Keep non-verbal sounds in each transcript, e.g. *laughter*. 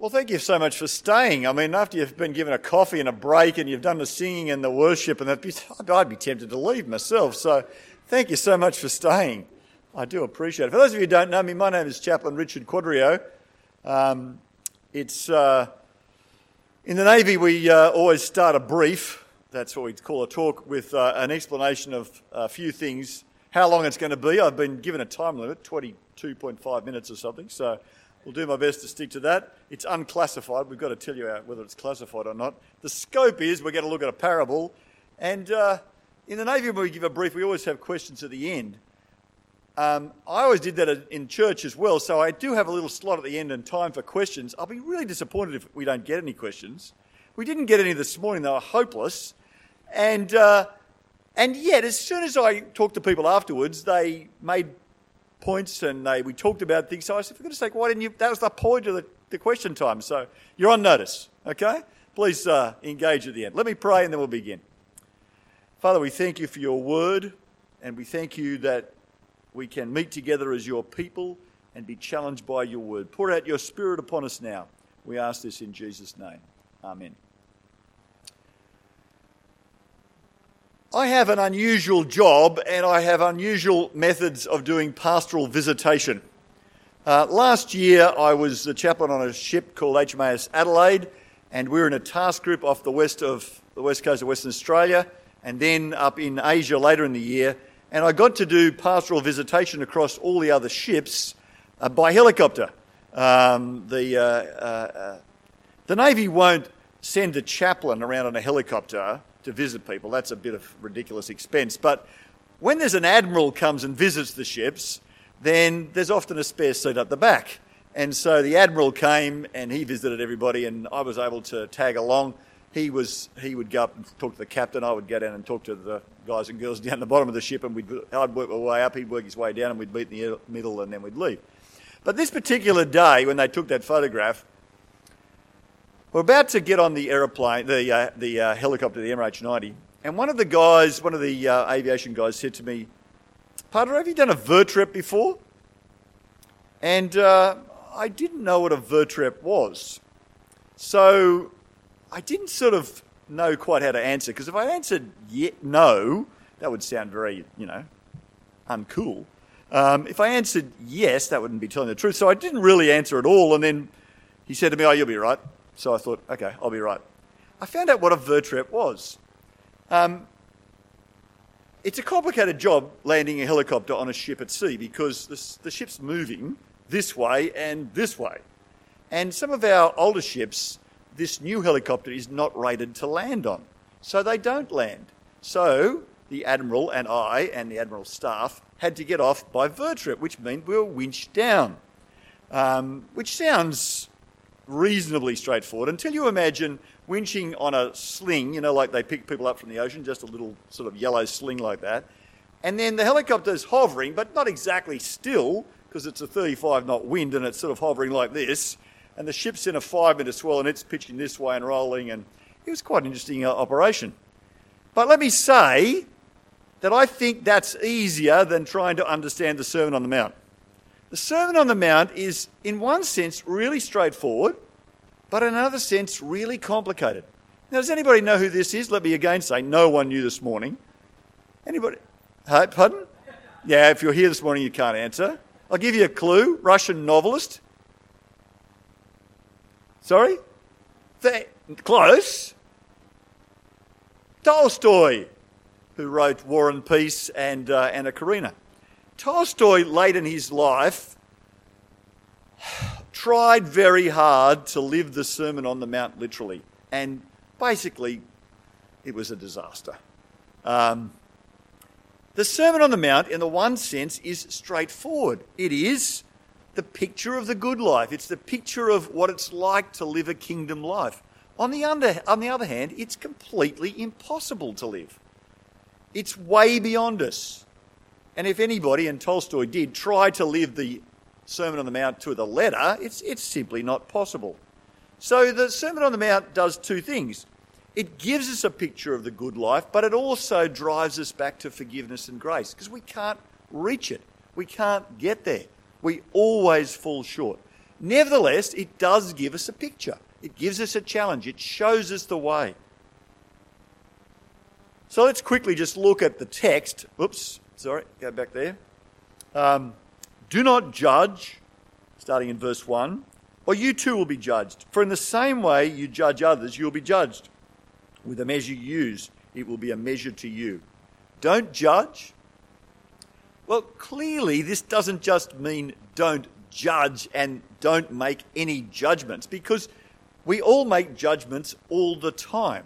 Well, thank you so much for staying. I mean, after you've been given a coffee and a break and you've done the singing and the worship, and that, I'd be tempted to leave myself. So, thank you so much for staying. I do appreciate it. For those of you who don't know me, my name is Chaplain Richard Quadrio. Um, it's uh, in the Navy we uh, always start a brief. That's what we call a talk with uh, an explanation of a few things. How long it's going to be? I've been given a time limit, 22.5 minutes or something. So We'll do my best to stick to that. It's unclassified. We've got to tell you whether it's classified or not. The scope is we're going to look at a parable. And uh, in the Navy, when we give a brief, we always have questions at the end. Um, I always did that in church as well, so I do have a little slot at the end and time for questions. I'll be really disappointed if we don't get any questions. We didn't get any this morning, they were hopeless. And, uh, and yet, as soon as I talked to people afterwards, they made points and they, we talked about things. So I said, for goodness sake, why didn't you? That was the point of the, the question time. So you're on notice, okay? Please uh, engage at the end. Let me pray and then we'll begin. Father, we thank you for your word and we thank you that we can meet together as your people and be challenged by your word. Pour out your spirit upon us now. We ask this in Jesus' name. Amen. I have an unusual job and I have unusual methods of doing pastoral visitation. Uh, last year, I was the chaplain on a ship called HMAS Adelaide, and we were in a task group off the west of the west coast of Western Australia, and then up in Asia later in the year. And I got to do pastoral visitation across all the other ships uh, by helicopter. Um, the, uh, uh, uh the Navy won't send a chaplain around on a helicopter to visit people. That's a bit of ridiculous expense. But when there's an admiral comes and visits the ships, then there's often a spare seat at the back. And so the admiral came and he visited everybody, and I was able to tag along. He was he would go up and talk to the captain. I would go down and talk to the guys and girls *laughs* down the bottom of the ship, and we'd I'd work my way up. He'd work his way down, and we'd meet in the middle, and then we'd leave. But this particular day, when they took that photograph, we're about to get on the aeroplane, the, uh, the uh, helicopter, the MH90, and one of the guys, one of the uh, aviation guys said to me, Padre, have you done a VERTREP before? And uh, I didn't know what a VERTREP was. So I didn't sort of know quite how to answer, because if I answered yet no, that would sound very, you know, uncool. Um, if I answered yes, that wouldn't be telling the truth. So I didn't really answer at all. And then he said to me, Oh, you'll be right. So I thought, okay, I'll be right. I found out what a VERTREP was. Um, it's a complicated job landing a helicopter on a ship at sea because the, the ship's moving this way and this way. And some of our older ships, this new helicopter is not rated to land on. So they don't land. So the Admiral and I and the Admiral's staff had to get off by VERTREP, which meant we were winched down. Um, which sounds reasonably straightforward until you imagine winching on a sling, you know, like they pick people up from the ocean, just a little sort of yellow sling like that. And then the helicopter's hovering, but not exactly still, because it's a 35 knot wind and it's sort of hovering like this. And the ship's in a five metre swell and it's pitching this way and rolling. And it was quite an interesting uh, operation. But let me say that I think that's easier than trying to understand the Sermon on the Mount. The Sermon on the Mount is, in one sense, really straightforward, but in another sense, really complicated. Now, does anybody know who this is? Let me again say, no one knew this morning. Anybody? Pardon? Yeah, if you're here this morning, you can't answer. I'll give you a clue Russian novelist. Sorry? Close. Tolstoy, who wrote War and Peace and uh, Anna Karenina. Tolstoy, late in his life, tried very hard to live the Sermon on the Mount literally, and basically, it was a disaster. Um, the Sermon on the Mount, in the one sense, is straightforward. It is the picture of the good life, it's the picture of what it's like to live a kingdom life. On the, under, on the other hand, it's completely impossible to live. It's way beyond us. And if anybody, and Tolstoy did, try to live the Sermon on the Mount to the letter, it's, it's simply not possible. So the Sermon on the Mount does two things. It gives us a picture of the good life, but it also drives us back to forgiveness and grace because we can't reach it. We can't get there. We always fall short. Nevertheless, it does give us a picture. It gives us a challenge. It shows us the way. So let's quickly just look at the text. Oops, sorry, go back there. Um, do not judge, starting in verse 1, or you too will be judged. For in the same way you judge others, you'll be judged. With the measure you use, it will be a measure to you. Don't judge. Well, clearly, this doesn't just mean don't judge and don't make any judgments, because we all make judgments all the time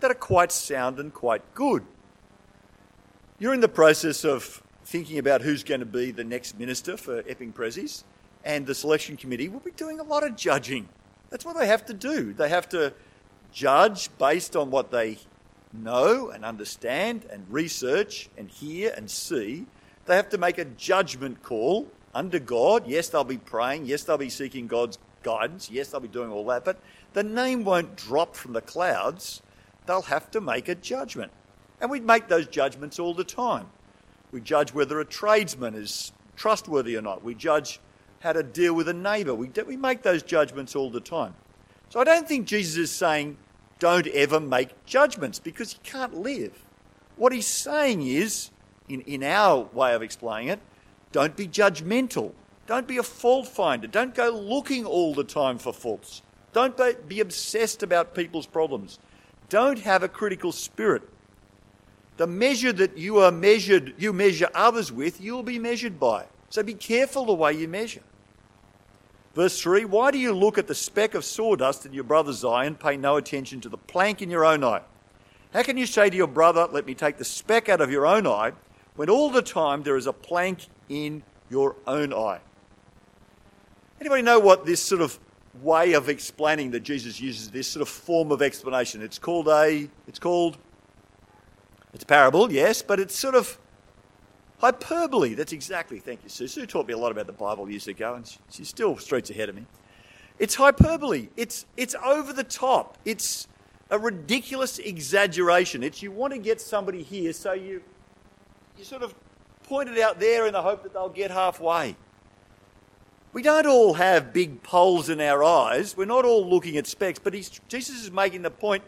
that are quite sound and quite good. You're in the process of thinking about who's going to be the next minister for Epping Prezzies, and the selection committee will be doing a lot of judging. That's what they have to do. They have to judge based on what they know and understand and research and hear and see. They have to make a judgment call under God. Yes, they'll be praying. Yes, they'll be seeking God's guidance. Yes, they'll be doing all that. But the name won't drop from the clouds. They'll have to make a judgment. And we make those judgments all the time. We judge whether a tradesman is trustworthy or not. We judge how to deal with a neighbour. We, we make those judgments all the time. So I don't think Jesus is saying don't ever make judgments because you can't live. What he's saying is, in, in our way of explaining it, don't be judgmental. Don't be a fault finder. Don't go looking all the time for faults. Don't be obsessed about people's problems. Don't have a critical spirit. The measure that you are measured, you measure others with, you'll be measured by. So be careful the way you measure. Verse 3 Why do you look at the speck of sawdust in your brother's eye and pay no attention to the plank in your own eye? How can you say to your brother, Let me take the speck out of your own eye, when all the time there is a plank in your own eye? Anybody know what this sort of way of explaining that Jesus uses this sort of form of explanation? It's called a it's called it's a parable, yes, but it's sort of hyperbole. That's exactly, thank you, Sue. Sue taught me a lot about the Bible years ago, and she's still streets ahead of me. It's hyperbole. It's, it's over the top. It's a ridiculous exaggeration. It's you want to get somebody here, so you, you sort of point it out there in the hope that they'll get halfway. We don't all have big poles in our eyes. We're not all looking at specks, but Jesus is making the point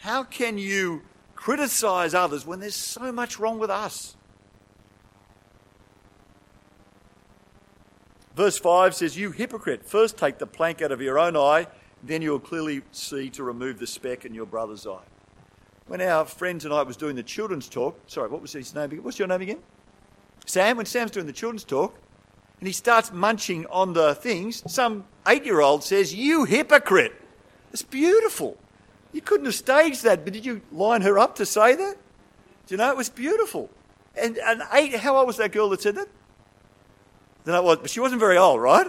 how can you criticize others when there's so much wrong with us. Verse 5 says, You hypocrite, first take the plank out of your own eye, then you'll clearly see to remove the speck in your brother's eye. When our friend tonight was doing the children's talk, sorry, what was his name? again? What's your name again? Sam. When Sam's doing the children's talk, and he starts munching on the things, some eight year old says, You hypocrite. It's beautiful. You couldn't have staged that, but did you line her up to say that? Do you know, it was beautiful. And, and eight, how old was that girl that said that? Then I was, but she wasn't very old, right?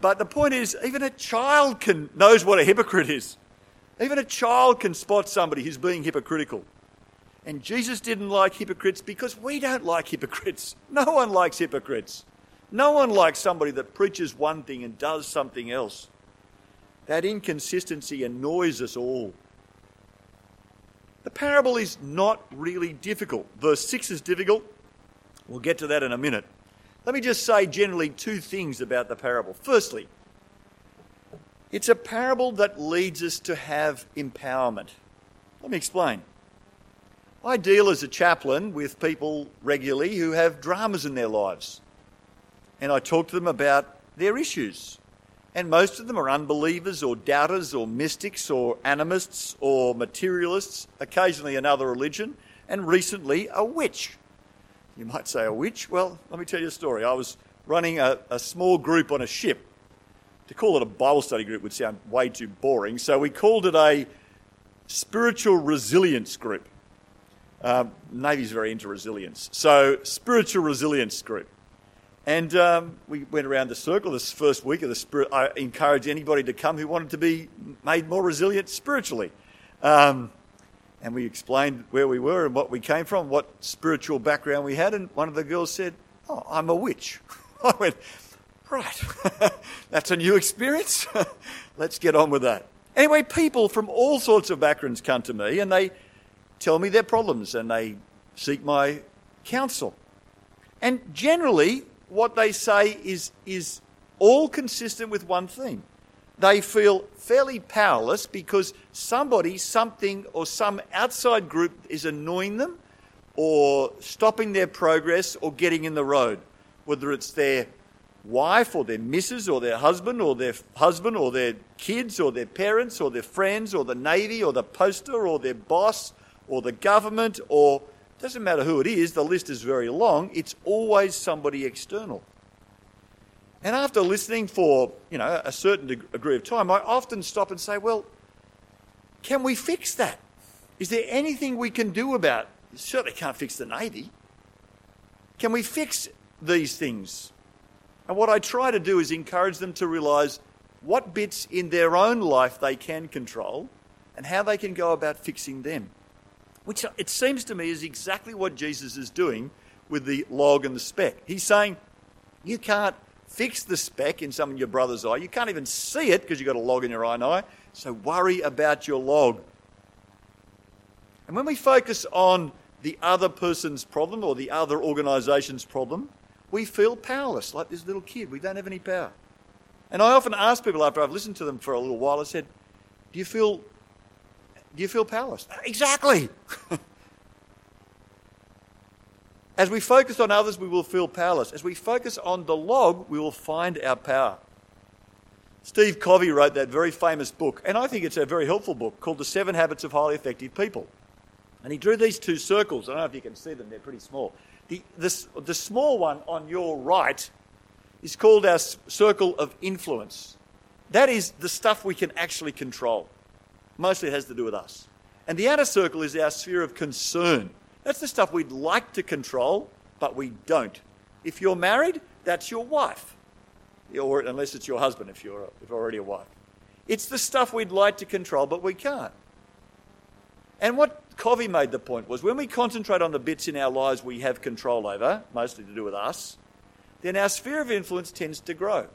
But the point is, even a child can knows what a hypocrite is. Even a child can spot somebody who's being hypocritical. And Jesus didn't like hypocrites because we don't like hypocrites. *laughs* No one likes hypocrites. No one likes somebody that preaches one thing and does something else. That inconsistency annoys us all. The parable is not really difficult. Verse 6 is difficult. We'll get to that in a minute. Let me just say generally two things about the parable. Firstly, it's a parable that leads us to have empowerment. Let me explain. I deal as a chaplain with people regularly who have dramas in their lives. And I talk to them about their issues and most of them are unbelievers or doubters or mystics or animists or materialists, occasionally another religion, and recently a witch. You might say a witch? Well, let me tell you a story. I was running a, a small group on a ship. To call it a Bible study group would sound way too boring, so we called it a spiritual resilience group. Um, Navy's very into resilience. So, spiritual resilience group. And um, we went around the circle this first week of the spirit. I encouraged anybody to come who wanted to be made more resilient spiritually. Um, and we explained where we were and what we came from, what spiritual background we had. And one of the girls said, Oh, I'm a witch. *laughs* I went, Right, *laughs* that's a new experience. *laughs* Let's get on with that. Anyway, people from all sorts of backgrounds come to me and they tell me their problems and they seek my counsel. And generally, what they say is, is all consistent with one thing. They feel fairly powerless because somebody, something, or some outside group is annoying them or stopping their progress or getting in the road, whether it's their wife or their missus or their husband or their husband or their kids or their parents or their friends or the Navy or the poster or their boss or the government or doesn't matter who it is, the list is very long. It's always somebody external. And after listening for, you know, a certain degree of time, I often stop and say, well, can we fix that? Is there anything we can do about it? Certainly can't fix the Navy. Can we fix these things? And what I try to do is encourage them to realize what bits in their own life they can control and how they can go about fixing them. Which it seems to me is exactly what Jesus is doing with the log and the speck. He's saying, You can't fix the speck in some of your brother's eye. You can't even see it because you've got a log in your own eye. So worry about your log. And when we focus on the other person's problem or the other organisation's problem, we feel powerless, like this little kid. We don't have any power. And I often ask people after I've listened to them for a little while, I said, Do you feel do you feel powerless? Exactly. *laughs* As we focus on others, we will feel powerless. As we focus on the log, we will find our power. Steve Covey wrote that very famous book, and I think it's a very helpful book called The Seven Habits of Highly Effective People. And he drew these two circles. I don't know if you can see them, they're pretty small. The, this, the small one on your right is called our circle of influence. That is the stuff we can actually control. Mostly it has to do with us. And the outer circle is our sphere of concern. That's the stuff we'd like to control, but we don't. If you're married, that's your wife. Or unless it's your husband if you're, if you're already a wife. It's the stuff we'd like to control, but we can't. And what Covey made the point was when we concentrate on the bits in our lives we have control over, mostly to do with us, then our sphere of influence tends to grow.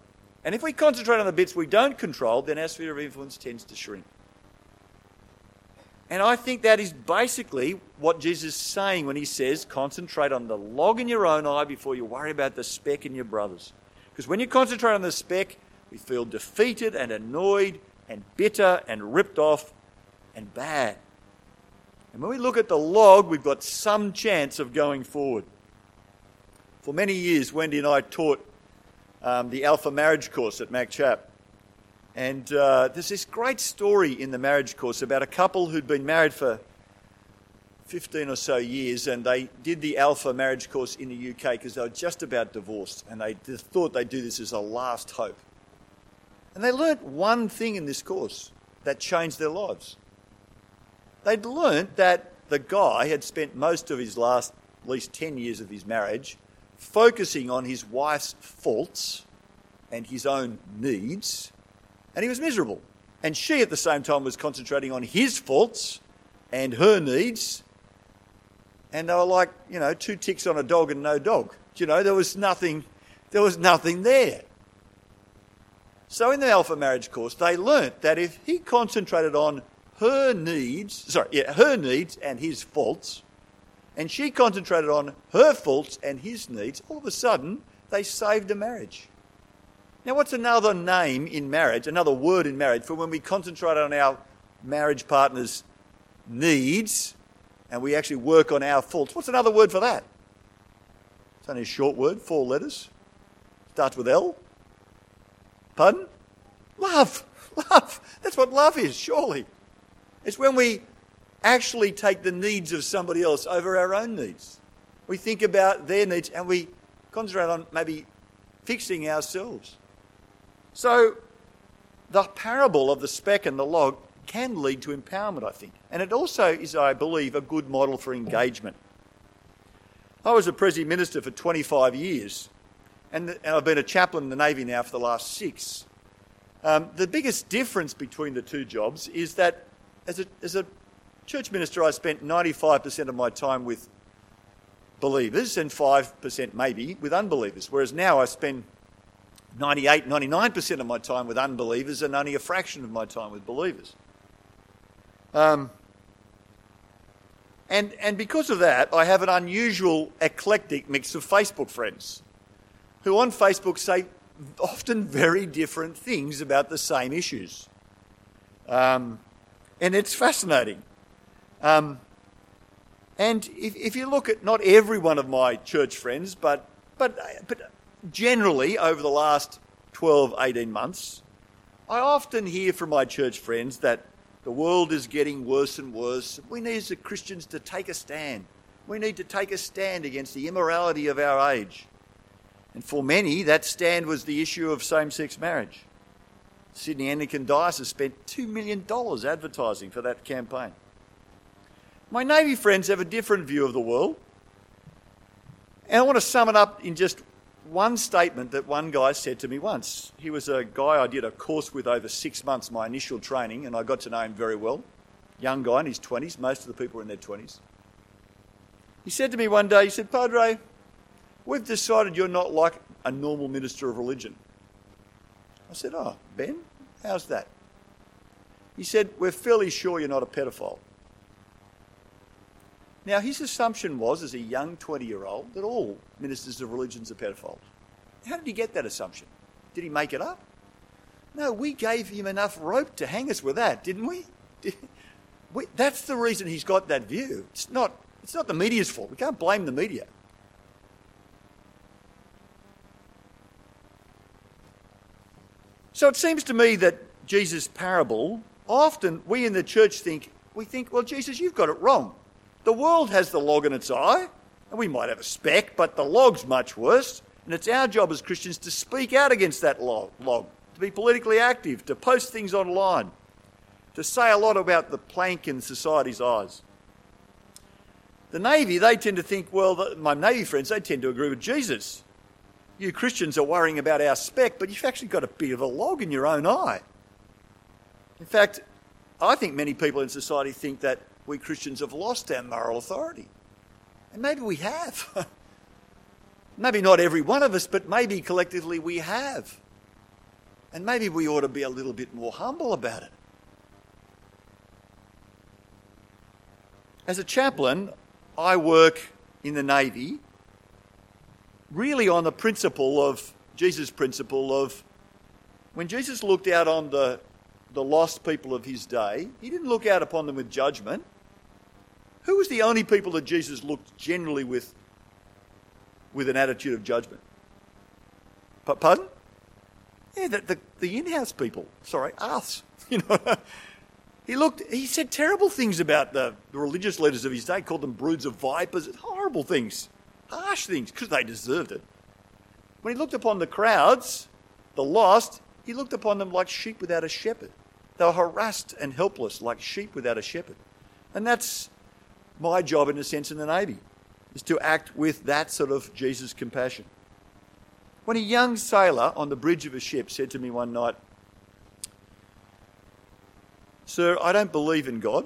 And if we concentrate on the bits we don't control, then our sphere of influence tends to shrink. And I think that is basically what Jesus is saying when he says, concentrate on the log in your own eye before you worry about the speck in your brother's. Because when you concentrate on the speck, we feel defeated and annoyed and bitter and ripped off and bad. And when we look at the log, we've got some chance of going forward. For many years, Wendy and I taught um, the Alpha Marriage course at MacChap. And uh, there's this great story in the marriage course about a couple who'd been married for 15 or so years, and they did the Alpha marriage course in the UK because they were just about divorced, and they thought they'd do this as a last hope. And they learnt one thing in this course that changed their lives they'd learnt that the guy had spent most of his last at least 10 years of his marriage focusing on his wife's faults and his own needs, and he was miserable. And she, at the same time, was concentrating on his faults and her needs, and they were like, you know, two ticks on a dog and no dog. You know, there was nothing, there was nothing there. So in the Alpha Marriage course, they learnt that if he concentrated on her needs, sorry, yeah, her needs and his faults, and she concentrated on her faults and his needs, all of a sudden they saved a marriage. Now, what's another name in marriage, another word in marriage for when we concentrate on our marriage partner's needs and we actually work on our faults? What's another word for that? It's only a short word, four letters. Starts with L. Pardon? Love. Love. That's what love is, surely. It's when we actually take the needs of somebody else over our own needs. We think about their needs and we concentrate on maybe fixing ourselves. So, the parable of the speck and the log can lead to empowerment, I think. And it also is, I believe, a good model for engagement. I was a Presi minister for 25 years, and, I've been a chaplain in the Navy now for the last six. Um, the biggest difference between the two jobs is that as a, as a church minister, I spent 95% of my time with believers and 5% maybe with unbelievers, whereas now I spend 98, 99% of my time with unbelievers and only a fraction of my time with believers. Um, and, and because of that, I have an unusual, eclectic mix of Facebook friends who on Facebook say often very different things about the same issues. Um, and it's fascinating. Um, and if, if, you look at not every one of my church friends, but, but, but generally over the last 12, 18 months, I often hear from my church friends that the world is getting worse and worse. We need as Christians to take a stand. We need to take a stand against the immorality of our age. And for many, that stand was the issue of same sex marriage. Sydney Anglican Diocese spent $2 million advertising for that campaign. My Navy friends have a different view of the world. And I want to sum it up in just one statement that one guy said to me once. He was a guy I did a course with over six months, my initial training, and I got to know him very well. Young guy in his 20s, most of the people were in their 20s. He said to me one day, he said, Padre, we've decided you're not like a normal minister of religion. I said, Oh, Ben, how's that? He said, We're fairly sure you're not a pedophile. Now, his assumption was, as a young 20 year old, that all ministers of religions are pedophiles. How did he get that assumption? Did he make it up? No, we gave him enough rope to hang us with that, didn't we? *laughs* we that's the reason he's got that view. It's not, it's not the media's fault. We can't blame the media. So it seems to me that Jesus' parable, often we in the church think, we think, well, Jesus, you've got it wrong. The world has the log in its eye, and we might have a speck, but the log's much worse. And it's our job as Christians to speak out against that log, to be politically active, to post things online, to say a lot about the plank in society's eyes. The Navy, they tend to think, well, my Navy friends, they tend to agree with Jesus. You Christians are worrying about our speck, but you've actually got a bit of a log in your own eye. In fact, I think many people in society think that we Christians have lost our moral authority. And maybe we have. *laughs* maybe not every one of us, but maybe collectively we have. And maybe we ought to be a little bit more humble about it. As a chaplain, I work in the Navy really on the principle of Jesus' principle of when Jesus looked out on the, the lost people of his day, he didn't look out upon them with judgment. Who was the only people that Jesus looked generally with, with an attitude of judgment? Pardon? Yeah, the, the, the in-house people. Sorry, us. *laughs* You know, he looked. He said terrible things about the, the religious leaders of his day. Called them broods of vipers. Horrible things, harsh things, because they deserved it. When he looked upon the crowds, the lost, he looked upon them like sheep without a shepherd. They were harassed and helpless, like sheep without a shepherd. And that's my job, in a sense, in the Navy, is to act with that sort of Jesus compassion. When a young sailor on the bridge of a ship said to me one night, Sir, I don't believe in God.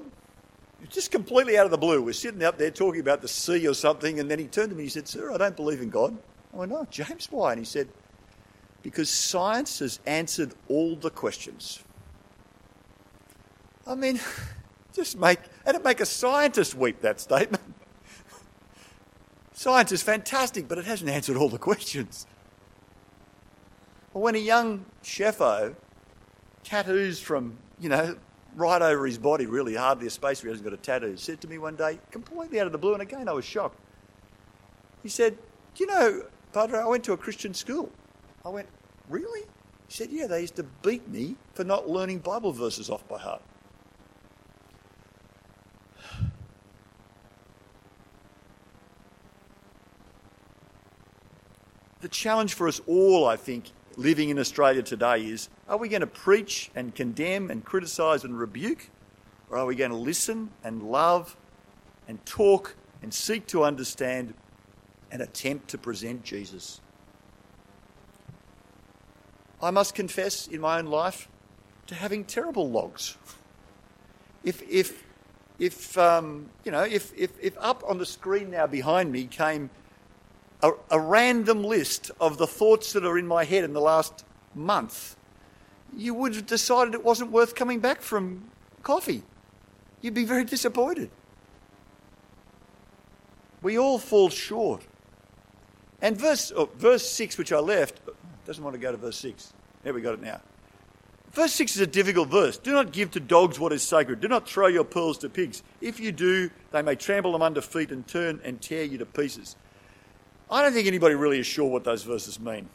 It's just completely out of the blue. We're sitting up there talking about the sea or something, and then he turned to me and he said, Sir, I don't believe in God. I went, No, James, why? And he said, Because science has answered all the questions. I mean, just make, and it make a scientist weep, that statement. Science is fantastic, but it hasn't answered all the questions. Or when a young chefo, tattoos from, you know, right over his body, really hardly a space where he hasn't got a tattoo, said to me one day, completely out of the blue, and again I was shocked. He said, Do you know, Padre, I went to a Christian school. I went, Really? He said, Yeah, they used to beat me for not learning Bible verses off by heart. The challenge for us all, I think, living in Australia today is are we going to preach and condemn and criticise and rebuke? Or are we going to listen and love and talk and seek to understand and attempt to present Jesus? I must confess in my own life to having terrible logs. If, if, if um, you know, if, if, if up on the screen now behind me came a, a random list of the thoughts that are in my head in the last month, you would have decided it wasn't worth coming back from coffee. You'd be very disappointed. We all fall short. And verse, oh, verse 6, which I left, Doesn't want to go to verse 6. There we got it now. Verse 6 is a difficult verse. Do not give to dogs what is sacred. Do not throw your pearls to pigs. If you do, they may trample them under feet and turn and tear you to pieces. I don't think anybody really is sure what those verses mean.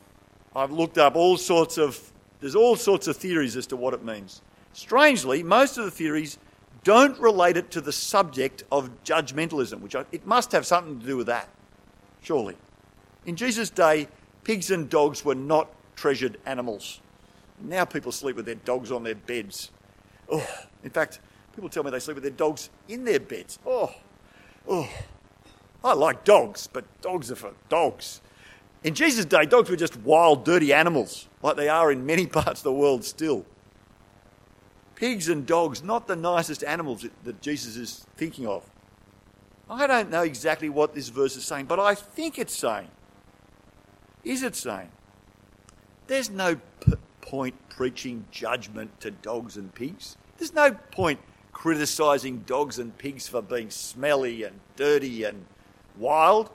I've looked up all sorts of, there's all sorts of theories as to what it means. Strangely, most of the theories don't relate it to the subject of judgmentalism, which I, it must have something to do with that, surely. In Jesus' day, pigs and dogs were not treasured animals. Now people sleep with their dogs on their beds. Oh, in fact, people tell me they sleep with their dogs in their beds. Oh, oh. I like dogs, but dogs are for dogs. In Jesus' day, dogs were just wild, dirty animals, like they are in many *laughs* parts of the world still. Pigs and dogs, not the nicest animals that Jesus is thinking of. I don't know exactly what this verse is saying, but I think it's saying. Is it saying? There's no p- point preaching judgment to dogs and pigs. There's no point criticising dogs and pigs for being smelly and dirty and wild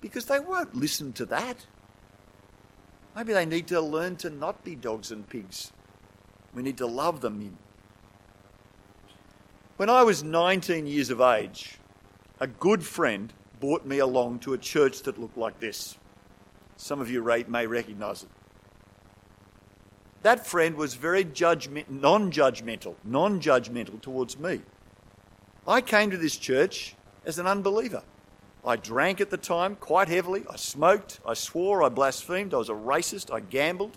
because they won't listen to that. Maybe they need to learn to not be dogs and pigs. We need to love them. in. When I was 19 years of age, a good friend brought me along to a church that looked like this. Some of you may recognise it. That friend was very judgment, non-judgmental, non-judgmental towards me. I came to this church as an unbeliever. I drank at the time quite heavily. I smoked. I swore. I blasphemed. I was a racist. I gambled.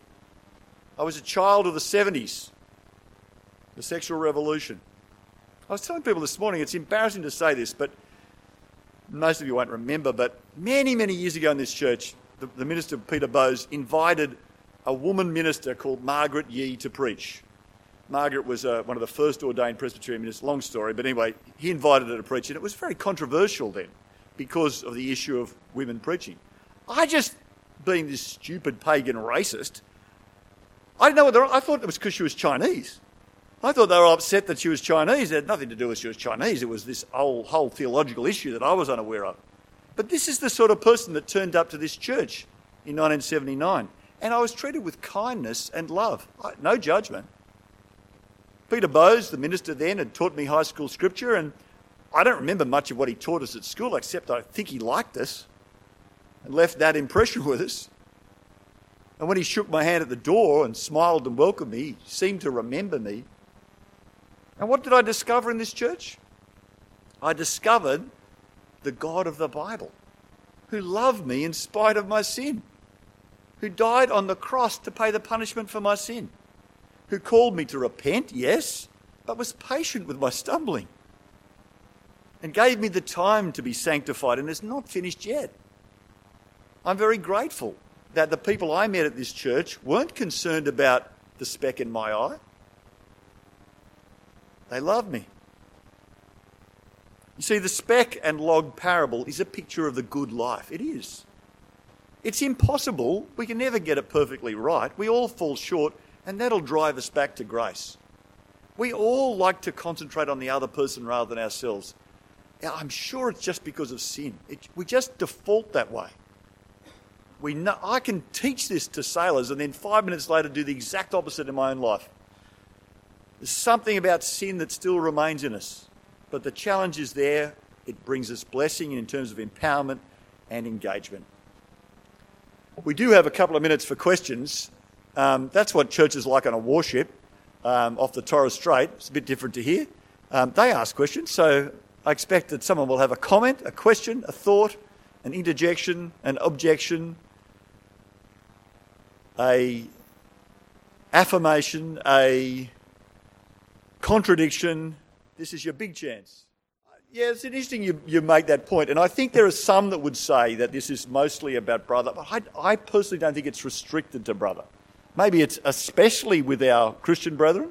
I was a child of the 70s, the sexual revolution. I was telling people this morning, it's embarrassing to say this, but most of you won't remember, but many, many years ago in this church, the, the minister, Peter Bowes, invited a woman minister called Margaret Yee to preach. Margaret was uh, one of the first ordained Presbyterian ministers, long story, but anyway, he invited her to preach, and it was very controversial then because of the issue of women preaching. I just, being this stupid pagan racist, I didn't know whether I thought it was because she was Chinese. I thought they were upset that she was Chinese. It had nothing to do with she was Chinese. It was this whole, whole theological issue that I was unaware of. But this is the sort of person that turned up to this church in 1979. And I was treated with kindness and love, no judgment. Peter Bowes, the minister then, had taught me high school scripture, and I don't remember much of what he taught us at school, except I think he liked us and left that impression *laughs* with us. And when he shook my hand at the door and smiled and welcomed me, he seemed to remember me. And what did I discover in this church? I discovered the God of the Bible, who loved me in spite of my sin, who died on the cross to pay the punishment for my sin, who called me to repent, yes, but was patient with my stumbling and gave me the time to be sanctified, and it's not finished yet. I'm very grateful that the people I met at this church weren't concerned about the speck in my eye. They loved me. You see, the speck and log parable is a picture of the good life. It is. It's impossible. We can never get it perfectly right. We all fall short, and that'll drive us back to grace. We all like to concentrate on the other person rather than ourselves. I'm sure it's just because of sin. It, we just default that way. We know, I can teach this to sailors and then five minutes later do the exact opposite in my own life. There's something about sin that still remains in us. But the challenge is there. It brings us blessing in terms of empowerment and engagement. We do have a couple of minutes for questions. Um, that's what church is like on a warship um, off the Torres Strait. It's a bit different to here. Um, they ask questions, so I expect that someone will have a comment, a question, a thought, an interjection, an objection, a affirmation, a contradiction. This is your big chance. Yeah, it's interesting you, you make that point. and I think there are some that would say that this is mostly about brother, but I, I personally don't think it's restricted to brother. Maybe it's especially with our Christian brethren,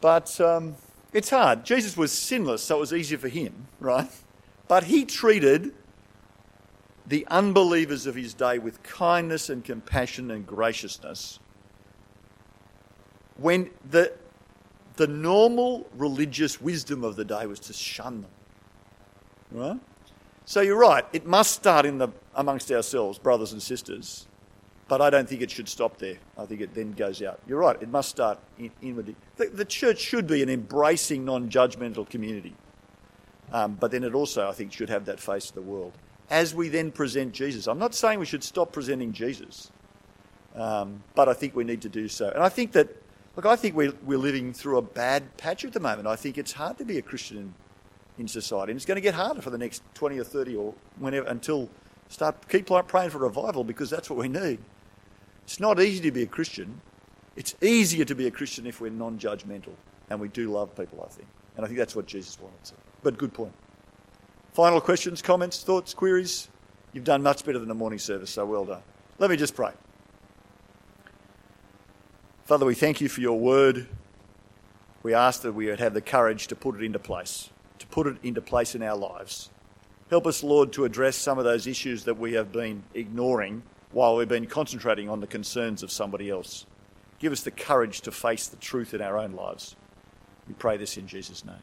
but um, it's hard. Jesus was sinless, so it was easier for him, right? But he treated the unbelievers of his day with kindness and compassion and graciousness. When the, the normal religious wisdom of the day was to shun them. Right? So you're right, it must start in the, amongst ourselves, brothers and sisters. But I don't think it should stop there. I think it then goes out. You're right, it must start in, inwardly. The, the church should be an embracing, non judgmental community. Um, but then it also, I think, should have that face to the world. As we then present Jesus. I'm not saying we should stop presenting Jesus, um, but I think we need to do so. And I think that, look, I think we're, we're living through a bad patch at the moment. I think it's hard to be a Christian in, in society, and it's going to get harder for the next 20 or 30 or whenever until start keep praying for revival because that's what we need. It's not easy to be a Christian. It's easier to be a Christian if we're non judgmental and we do love people, I think. And I think that's what Jesus wanted. But good point. Final questions, comments, thoughts, queries? You've done much better than the morning service, so well done. Let me just pray. Father, we thank you for your word. We ask that we would have the courage to put it into place, to put it into place in our lives. Help us, Lord, to address some of those issues that we have been ignoring while we've been concentrating on the concerns of somebody else. Give us the courage to face the truth in our own lives. We pray this in Jesus' name.